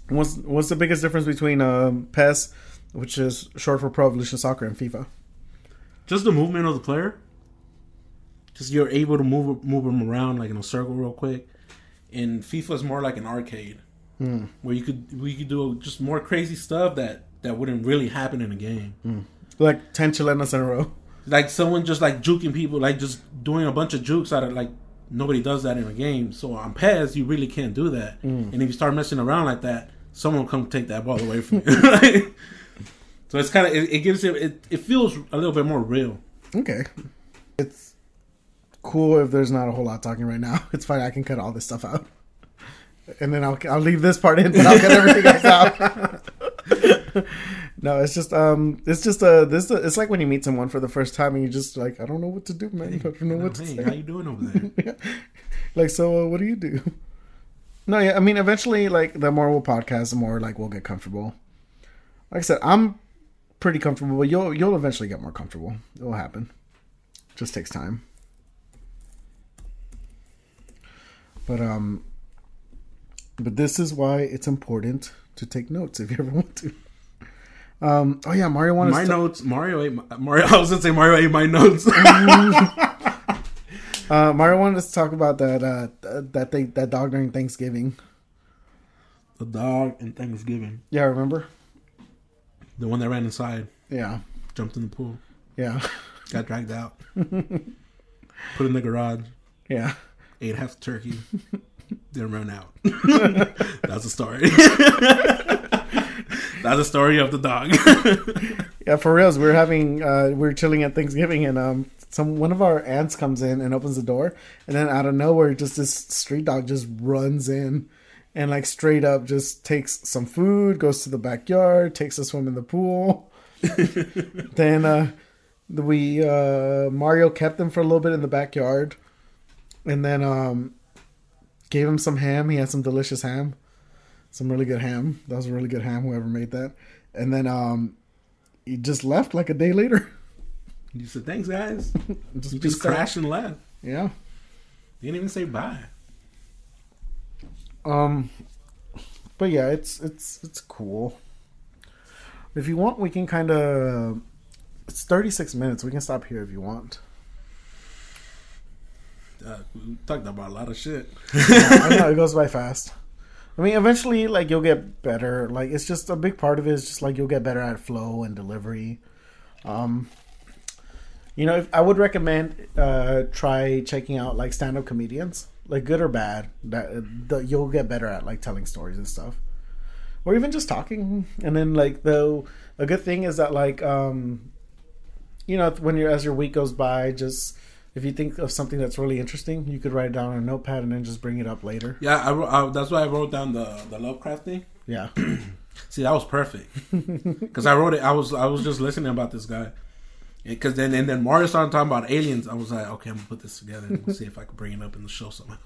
What's what's the biggest difference between um, PES, which is short for Pro Evolution Soccer, and FIFA? Just the movement of the player. Just you're able to move move them around like in a circle real quick. And FIFA is more like an arcade, hmm. where you could we could do just more crazy stuff that that wouldn't really happen in a game. Hmm. Like ten chilenas in a row. like someone just like juking people, like just doing a bunch of jukes out of like nobody does that in a game. So on PES, you really can't do that. Hmm. And if you start messing around like that, someone will come take that ball away from you. Like, so it's kind of it, it gives it, it it feels a little bit more real. Okay, it's cool if there's not a whole lot talking right now. It's fine. I can cut all this stuff out, and then I'll I'll leave this part in, but I'll cut everything else out. no, it's just um, it's just uh, this it's like when you meet someone for the first time and you just like I don't know what to do, man. I don't know what to hey, say. how you doing over there? like so, uh, what do you do? No, yeah, I mean, eventually, like the more we'll podcast, the more like we'll get comfortable. Like I said, I'm pretty comfortable, but you'll you'll eventually get more comfortable. It will happen. Just takes time. But um, but this is why it's important to take notes if you ever want to. Um. Oh yeah, Mario wanted my to notes, Mario ate my, Mario. I was gonna say Mario ate my notes. uh, Mario wanted us to talk about that uh that thing that dog during Thanksgiving. the dog and Thanksgiving, Yeah, remember? The one that ran inside, Yeah, jumped in the pool, yeah, got dragged out, put in the garage, yeah. ate half the turkey, then ran out. That's a story. That's a story of the dog. Yeah, for reals. We are having uh we are chilling at Thanksgiving and um some one of our aunts comes in and opens the door and then out of nowhere just this street dog just runs in and like straight up just takes some food, goes to the backyard, takes a swim in the pool. then uh we uh Mario kept him for a little bit in the backyard and then um gave him some ham. He had some delicious ham. Some really good ham. That was a really good ham whoever made that. And then um he just left like a day later. you said, "Thanks, guys." Just, just crashed and left. Yeah. Didn't even say bye. Um but yeah, it's it's it's cool. If you want, we can kind of it's 36 minutes. We can stop here if you want. Uh, we talked about a lot of shit. I know it goes by fast. I mean, eventually, like you'll get better. Like it's just a big part of it is just like you'll get better at flow and delivery. Um, you know, if, I would recommend uh, try checking out like stand-up comedians, like good or bad. That the, you'll get better at like telling stories and stuff, or even just talking. And then like though a good thing is that like um, you know when you're as your week goes by, just if you think of something that's really interesting, you could write it down on a notepad and then just bring it up later. Yeah, I, I, that's why I wrote down the the Lovecraft thing. Yeah. See, that was perfect because I wrote it. I was I was just listening about this guy because then and then Mario started talking about aliens. I was like, okay, I'm gonna put this together and see if I can bring it up in the show somehow.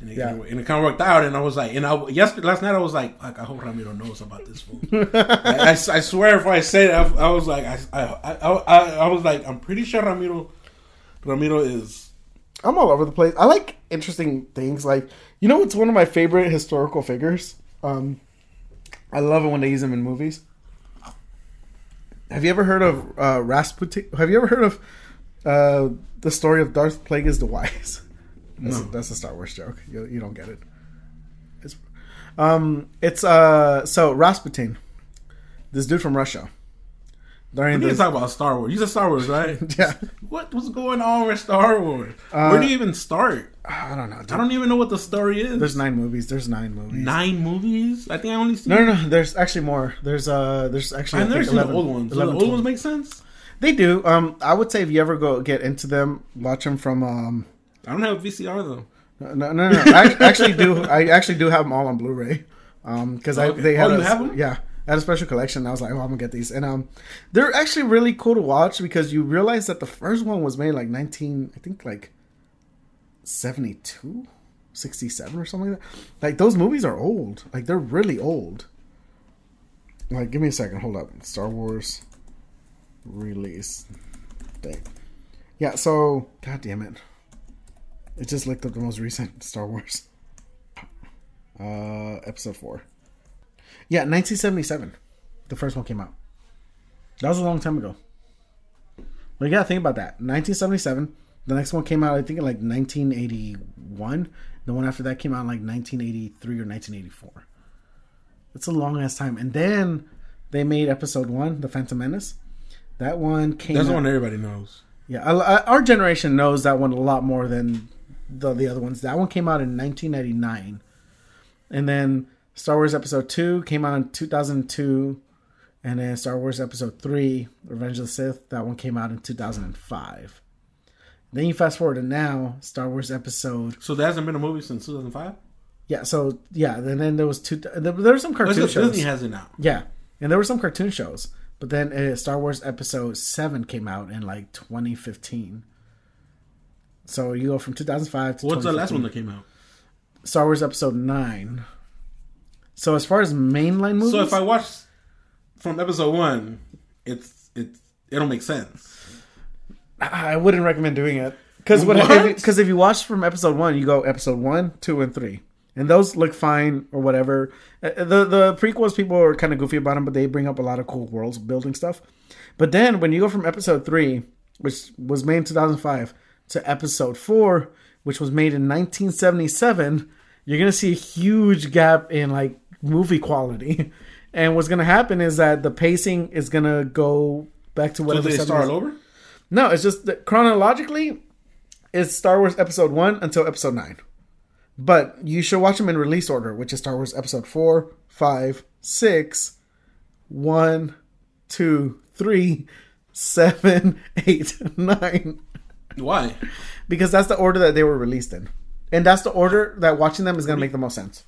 And it, Yeah. and it kind of worked out. And I was like, and I yesterday last night I was like, like I hope Ramiro knows about this fool. I, I, I swear, if I said it, I, I was like, I, I I I I was like, I'm pretty sure Ramiro Ramiro is I'm all over the place. I like interesting things. Like, you know it's one of my favorite historical figures? Um, I love it when they use them in movies. Have you ever heard of uh, Rasputin? Have you ever heard of uh, the story of Darth Plagueis the Wise? That's, a, that's a Star Wars joke. You, you don't get it. It's um, it's uh, so Rasputin, this dude from Russia. During We need to talk about Star Wars. You said Star Wars, right? yeah, What was going on with Star Wars? Where do you even start? I don't know. dude. I don't even know what the story is. There's nine movies. There's nine movies. nine movies. I think I only seen. No, no, no. There's actually more. There's uh, there's actually I I've never seen 11, the old ones. 11, the old 12. ones make sense? They do. Um, I would say if you ever go get into them, watch them from. Um, I don't have a VCR though. no, no, no. I actually do. I actually do have them all on Blu-ray. Um, because I Okay. they had Oh, you a, have 'em? yeah. Had a special collection. I was like, oh, I'm gonna get these, and um, they're actually really cool to watch because you realize that the first one was made like 19, I think like 72, 67 or something like that. Like those movies are old. Like they're really old. Like, give me a second. Hold up. Star Wars release date. Yeah. So, god damn it. It just looked up the most recent Star Wars. Uh, episode four. Yeah, 1977. The first one came out. That was a long time ago. But you gotta think about that. 1977. The next one came out, I think, in like 1981. The one after that came out in like 1983 or 1984. That's a long ass time. And then they made episode one, The Phantom Menace. That one came That's the one everybody knows. Yeah, our generation knows that one a lot more than the the other ones. That one came out in 1999, and then Star Wars Episode Two came out in 2002, and then Star Wars Episode Three, Revenge of the Sith, that one came out in 2005. Then you fast forward to now, Star Wars Episode So there hasn't been a movie since 2005. yeah. So yeah, and then there was two. There, were some cartoon shows. Disney has it now. Yeah, and there were some cartoon shows, but then uh, Star Wars Episode Seven came out in like 2015. So you go from 2005 to What's the last one that came out? Star Wars Episode Nine. So as far as mainline movies, So if I watch from episode one, it's it's it don't make sense. I wouldn't recommend doing it because what? What? Because if, you watch from episode one, you go episode one, two, and three, and those look fine or whatever. Uh, The the prequels people are kind of goofy about them, but they bring up a lot of cool worlds building stuff. But then when you go from episode three, which was made in two thousand five, to episode four, which was made in nineteen seventy seven, you're gonna see a huge gap in like movie quality. And what's gonna happen is that the pacing is gonna go back to So whatever. they 70s. start over. No, it's just that chronologically, it's Star Wars Episode One until Episode Nine. But you should watch them in release order, which is Star Wars Episode Four, Five, Six, One, Two, Three, Seven, Eight, Nine. Why? Because that's the order that they were released in, and that's the order that watching them is going to make the most sense.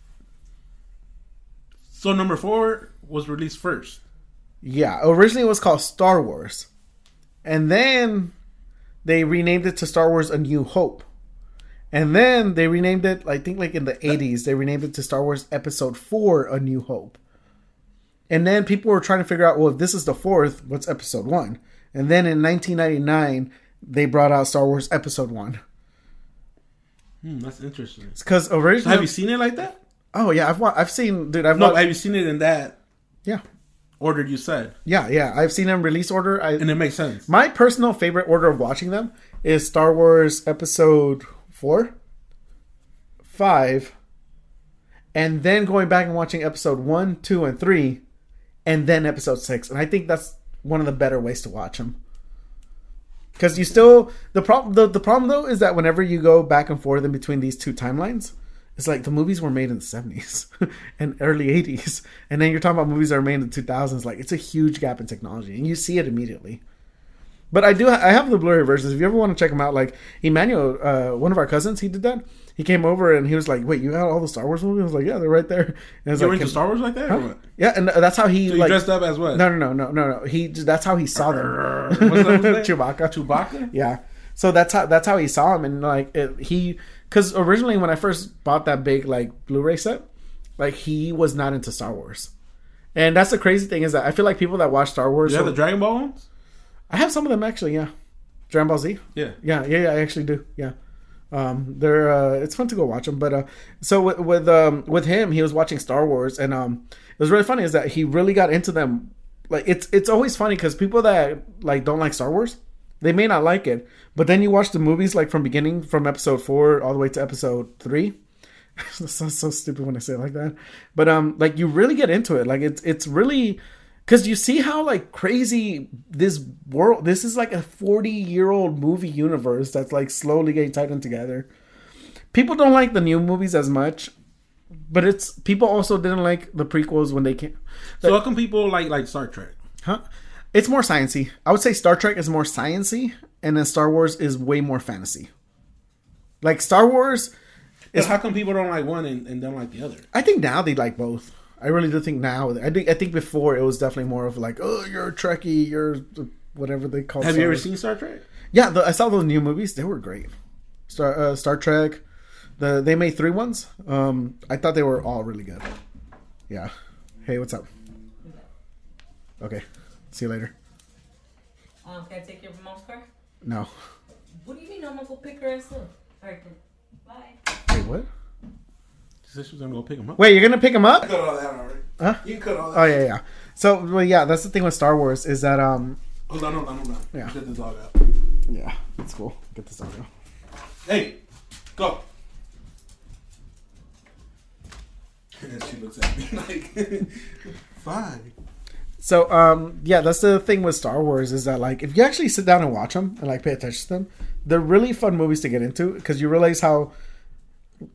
So number four was released first. Yeah, originally it was called Star Wars, and then they renamed it to Star Wars: A New Hope, and then they renamed it. I think like in the eighties, they renamed it to Star Wars Episode Four: A New Hope, and then people were trying to figure out, well, if this is the fourth, what's Episode One? And then in 1999, they brought out Star Wars Episode One Hmm, that's interesting. because So originally, have you seen it like that? Oh yeah, I've wa- I've seen, dude, I've No, watched, have you seen it in that yeah, order you said? yeah, yeah, I've seen them release order. I, And it makes sense. My personal favorite order of watching them is Star Wars Episode 4, 5, and then going back and watching Episode 1, 2, and 3, and then Episode 6. And I think that's one of the better ways to watch them. Because you still the problem the, the problem though is that whenever you go back and forth in between these two timelines, it's like the movies were made in the seventies and early eighties, and then you're talking about movies that are made in the two thousands. Like it's a huge gap in technology, and you see it immediately. But I do I have the Blu-ray versions. If you ever want to check them out, like Emmanuel, uh, one of our cousins, he did that. He came over and he was like, "Wait, you had all the Star Wars movies?" I was like, "Yeah, they're right there." And You like, into Star Wars like that? What? yeah, and that's how he So you like. dressed up as what? No, no, no, no, no, no. He that's how he saw them. What's that- what's that? Chewbacca. Chewbacca? Yeah. So that's how that's how he saw him, and like it, he, because originally when I first bought that big like Blu-ray set, like he was not into Star Wars, and that's the crazy thing is that I feel like people that watch Star Wars, You have the Dragon Ball ones? I have some of them actually, yeah. Dragon Ball Z, Yeah. yeah, yeah, yeah. I actually do, yeah. Um, they're uh, it's fun to go watch them, but uh, so with with um with him, he was watching Star Wars, and um, it was really funny is that he really got into them. Like it's it's always funny because people that like don't like Star Wars, they may not like it, but then you watch the movies like from beginning from episode four all the way to episode three. that sounds so stupid when I say it like that, but um, like you really get into it. Like it's it's really because you see how like crazy this world. This is like a forty year old movie universe that's like slowly getting tightened together. People don't like the new movies as much, but it's people also didn't like the prequels when they came. So how come people like like Star Trek? Huh? It's more sciency. I would say Star Trek is more sciency, and then Star Wars is way more fantasy. Like Star Wars, is how come people don't like one and, and don't like the other? I think now they like both. I really do think now. I think I think before it was definitely more of like, oh, you're a Trekkie, you're whatever they call. Have Star you ever Wars. seen Star Trek? Yeah, the, I saw those new movies. They were great. Star uh, Star Trek. The they made three ones. Um, I thought they were all really good. Yeah. Hey, what's up? Okay. See you later. Um, can I take your mom's car? No. What do you mean I'm gonna go pick her ass up? Alright, then. Bye. Wait, what? She said she was gonna go pick him up. Wait, you're gonna pick him up? I cut all that already. Huh? You can cut all that. Oh yeah, yeah. So well, yeah, that's the thing with Star Wars is that um, Hold on, hold on, hold on. Yeah. Get this dog out. yeah, that's cool. Get this audio. Hey, go. And she looks at me like, fine. So um, yeah, that's the thing with Star Wars is that like if you actually sit down and watch them and like pay attention to them, they're really fun movies to get into because you realize how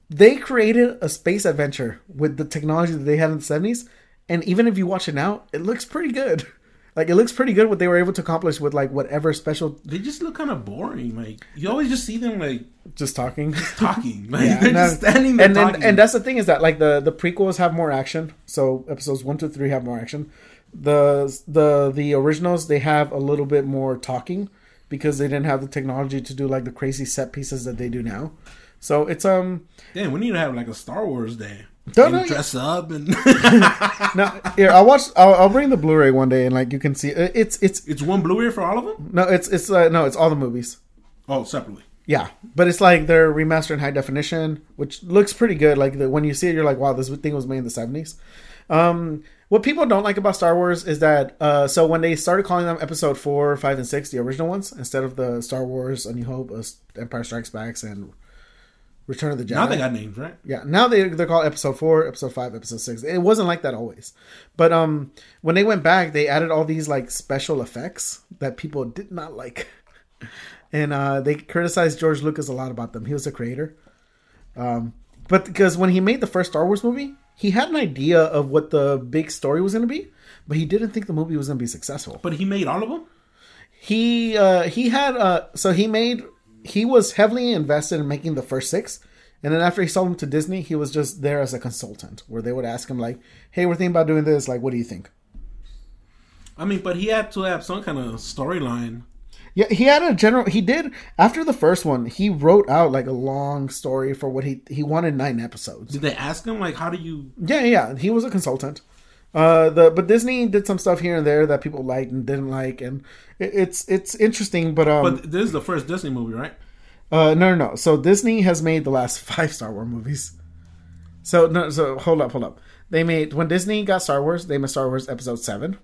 they created a space adventure with the technology that they had in the seventies, and even if you watch it now, it looks pretty good. Like it looks pretty good what they were able to accomplish with like whatever special They just look kind of boring. Like you always just see them like just talking. talking. Like Yeah, they're and, just standing there and, and and that's the thing is that like the the prequels have more action. So episodes one to three have more action. The the the originals they have a little bit more talking because they didn't have the technology to do like the crazy set pieces that they do now. So it's um Damn, we need to have like a Star Wars day. Don't And know- dress up and now here I'll watch I'll, I'll bring the Blu-ray one day and like you can see it's it's it's one Blu-ray for all of them. no it's it's uh, no it's all the movies. Oh, separately. Yeah, but it's like they're remastered in high definition, which looks pretty good. Like the, when you see it, you're like, "Wow, this thing was made in the '70s." Um, what people don't like about Star Wars is that uh, so when they started calling them Episode Four, Five, and Six, the original ones, instead of the Star Wars, A New Hope, uh, Empire Strikes Back, and Return of the Jedi. Now they got names, right? Yeah, now they they're called episode four, episode five, episode six. It wasn't like that always, but um, when they went back, they added all these like special effects that people did not like, and uh, they criticized George Lucas a lot about them. He was the creator, um, but because when he made the first Star Wars movie, he had an idea of what the big story was going to be, but he didn't think the movie was going to be successful But he made all of them. he uh he had uh so he made he was heavily invested in making the first six and then after he sold them to disney he was just there as a consultant where they would ask him like hey we're thinking about doing this like what do you think I mean, but he had to have some kind of storyline. Yeah he had a general he did after the first one he wrote out like a long story for what he he wanted nine episodes Did they ask him like, how do you? yeah yeah he was a consultant uh the but disney did some stuff here and there that people liked and didn't like and it, it's it's interesting but um But this is the first Disney movie, right? Uh, no, no, no. So Disney has made the last five Star Wars movies. So no, so hold up, hold up. They made when Disney got Star Wars, they made Star Wars Episode Seven.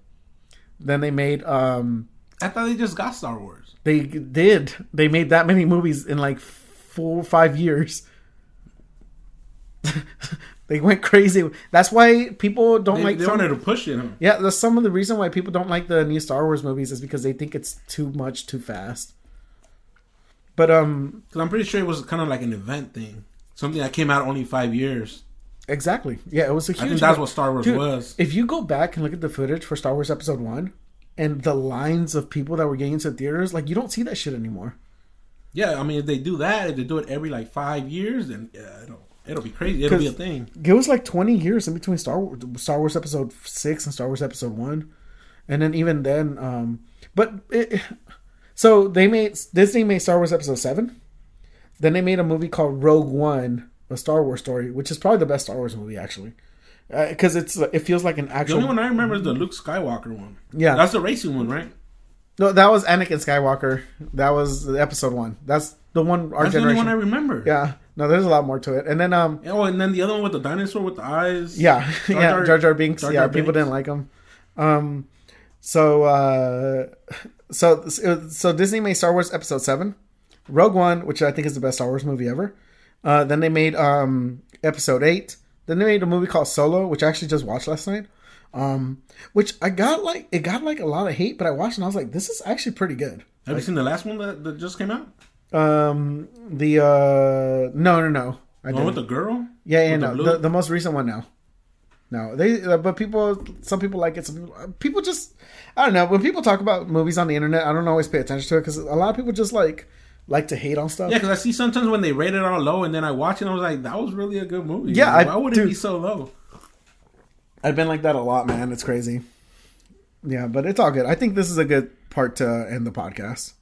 Then they made um I thought they just got Star Wars. They did they made that many movies in like four or five years. they went crazy. That's why people don't They, like. they some- wanted to push it. Huh? yeah, that's some of the reason why people don't like the new Star Wars movies is because they think it's too much too fast. But um, Because I'm pretty sure it was kind of like an event thing, something that came out only five years. Exactly. Yeah, it was a huge. I think that's what Star Wars Dude, was. If you go back and look at the footage for Star Wars Episode One, and the lines of people that were getting into theaters, like you don't see that shit anymore. Yeah, I mean, if they do that, if they do it every like five years, then yeah, it'll it'll be crazy. It'll be a thing. It was like twenty years in between Star Wars, Star Wars Episode Six and Star Wars Episode One, and then even then, um, but it, so they made Disney made Star Wars Episode Seven, then they made a movie called Rogue One, a Star Wars story, which is probably the best Star Wars movie actually, because it's it feels like an actual. The only one I remember is the Luke Skywalker one. Yeah. that's the racing one, right? No, that was Anakin Skywalker. That was the episode one. That's the one our That's the only one I remember. yeah. No, there's a lot more to it. And then um Oh, and then the other one with the dinosaur with the eyes. yeah, Jar yeah, Jar- Jar Jar Binks. Jar yeah, Jar people didn't like him. Um so uh so so Disney made Star Wars episode 7, Rogue One, which I think is the best Star Wars movie ever. Uh then they made um episode 8. Then they made a movie called Solo, which I actually just watched last night. Um which I got like it got like a lot of hate, but I watched and I was like this is actually pretty good. Have you seen the last one that, that just came out? Um, the uh, no, no, no. I The one with didn't. the girl. yeah, yeah, with no, blue? the, the most recent one now. No, they. Uh, but people, some people like it. Some people, uh, people just, I don't know. When people talk about movies on the internet, I don't always pay attention to it because a lot of people just like like to hate on stuff. Yeah, because I see sometimes when they rate it all low, and then I watch it, and I was like, that was really a good movie. Yeah, Like, I- why would dude. it be so low? I've been like that a lot, man. It's crazy. Yeah, but it's all good. I think this is a good part to end the podcast.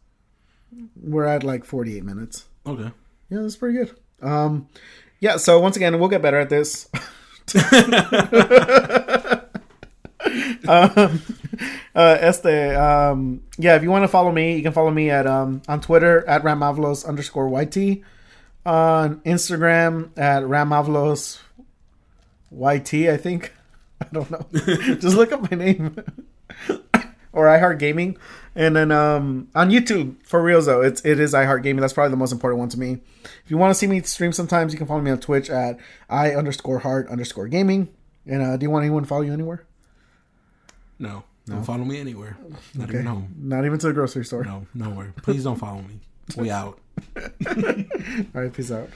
We're at like 48 minutes. Okay. Yeah, that's pretty good. Um, yeah. So once again, we'll get better at this. um, uh, este, um, yeah. If you want to follow me, you can follow me at um on Twitter at ramavlos underscore yt, on Instagram at ramavlos yt. I think. I don't know. Just look up my name. or iHeart Gaming, and then um, on YouTube for real though, it's it is iHeart Gaming. That's probably the most important one to me. If you want to see me stream, sometimes you can follow me on Twitch at i underscore heart underscore gaming. And uh, do you want anyone to follow you anywhere? No, don't follow me anywhere. Not Okay, even home. not even to the grocery store. No, nowhere. Please don't follow me. We out. All right, peace out.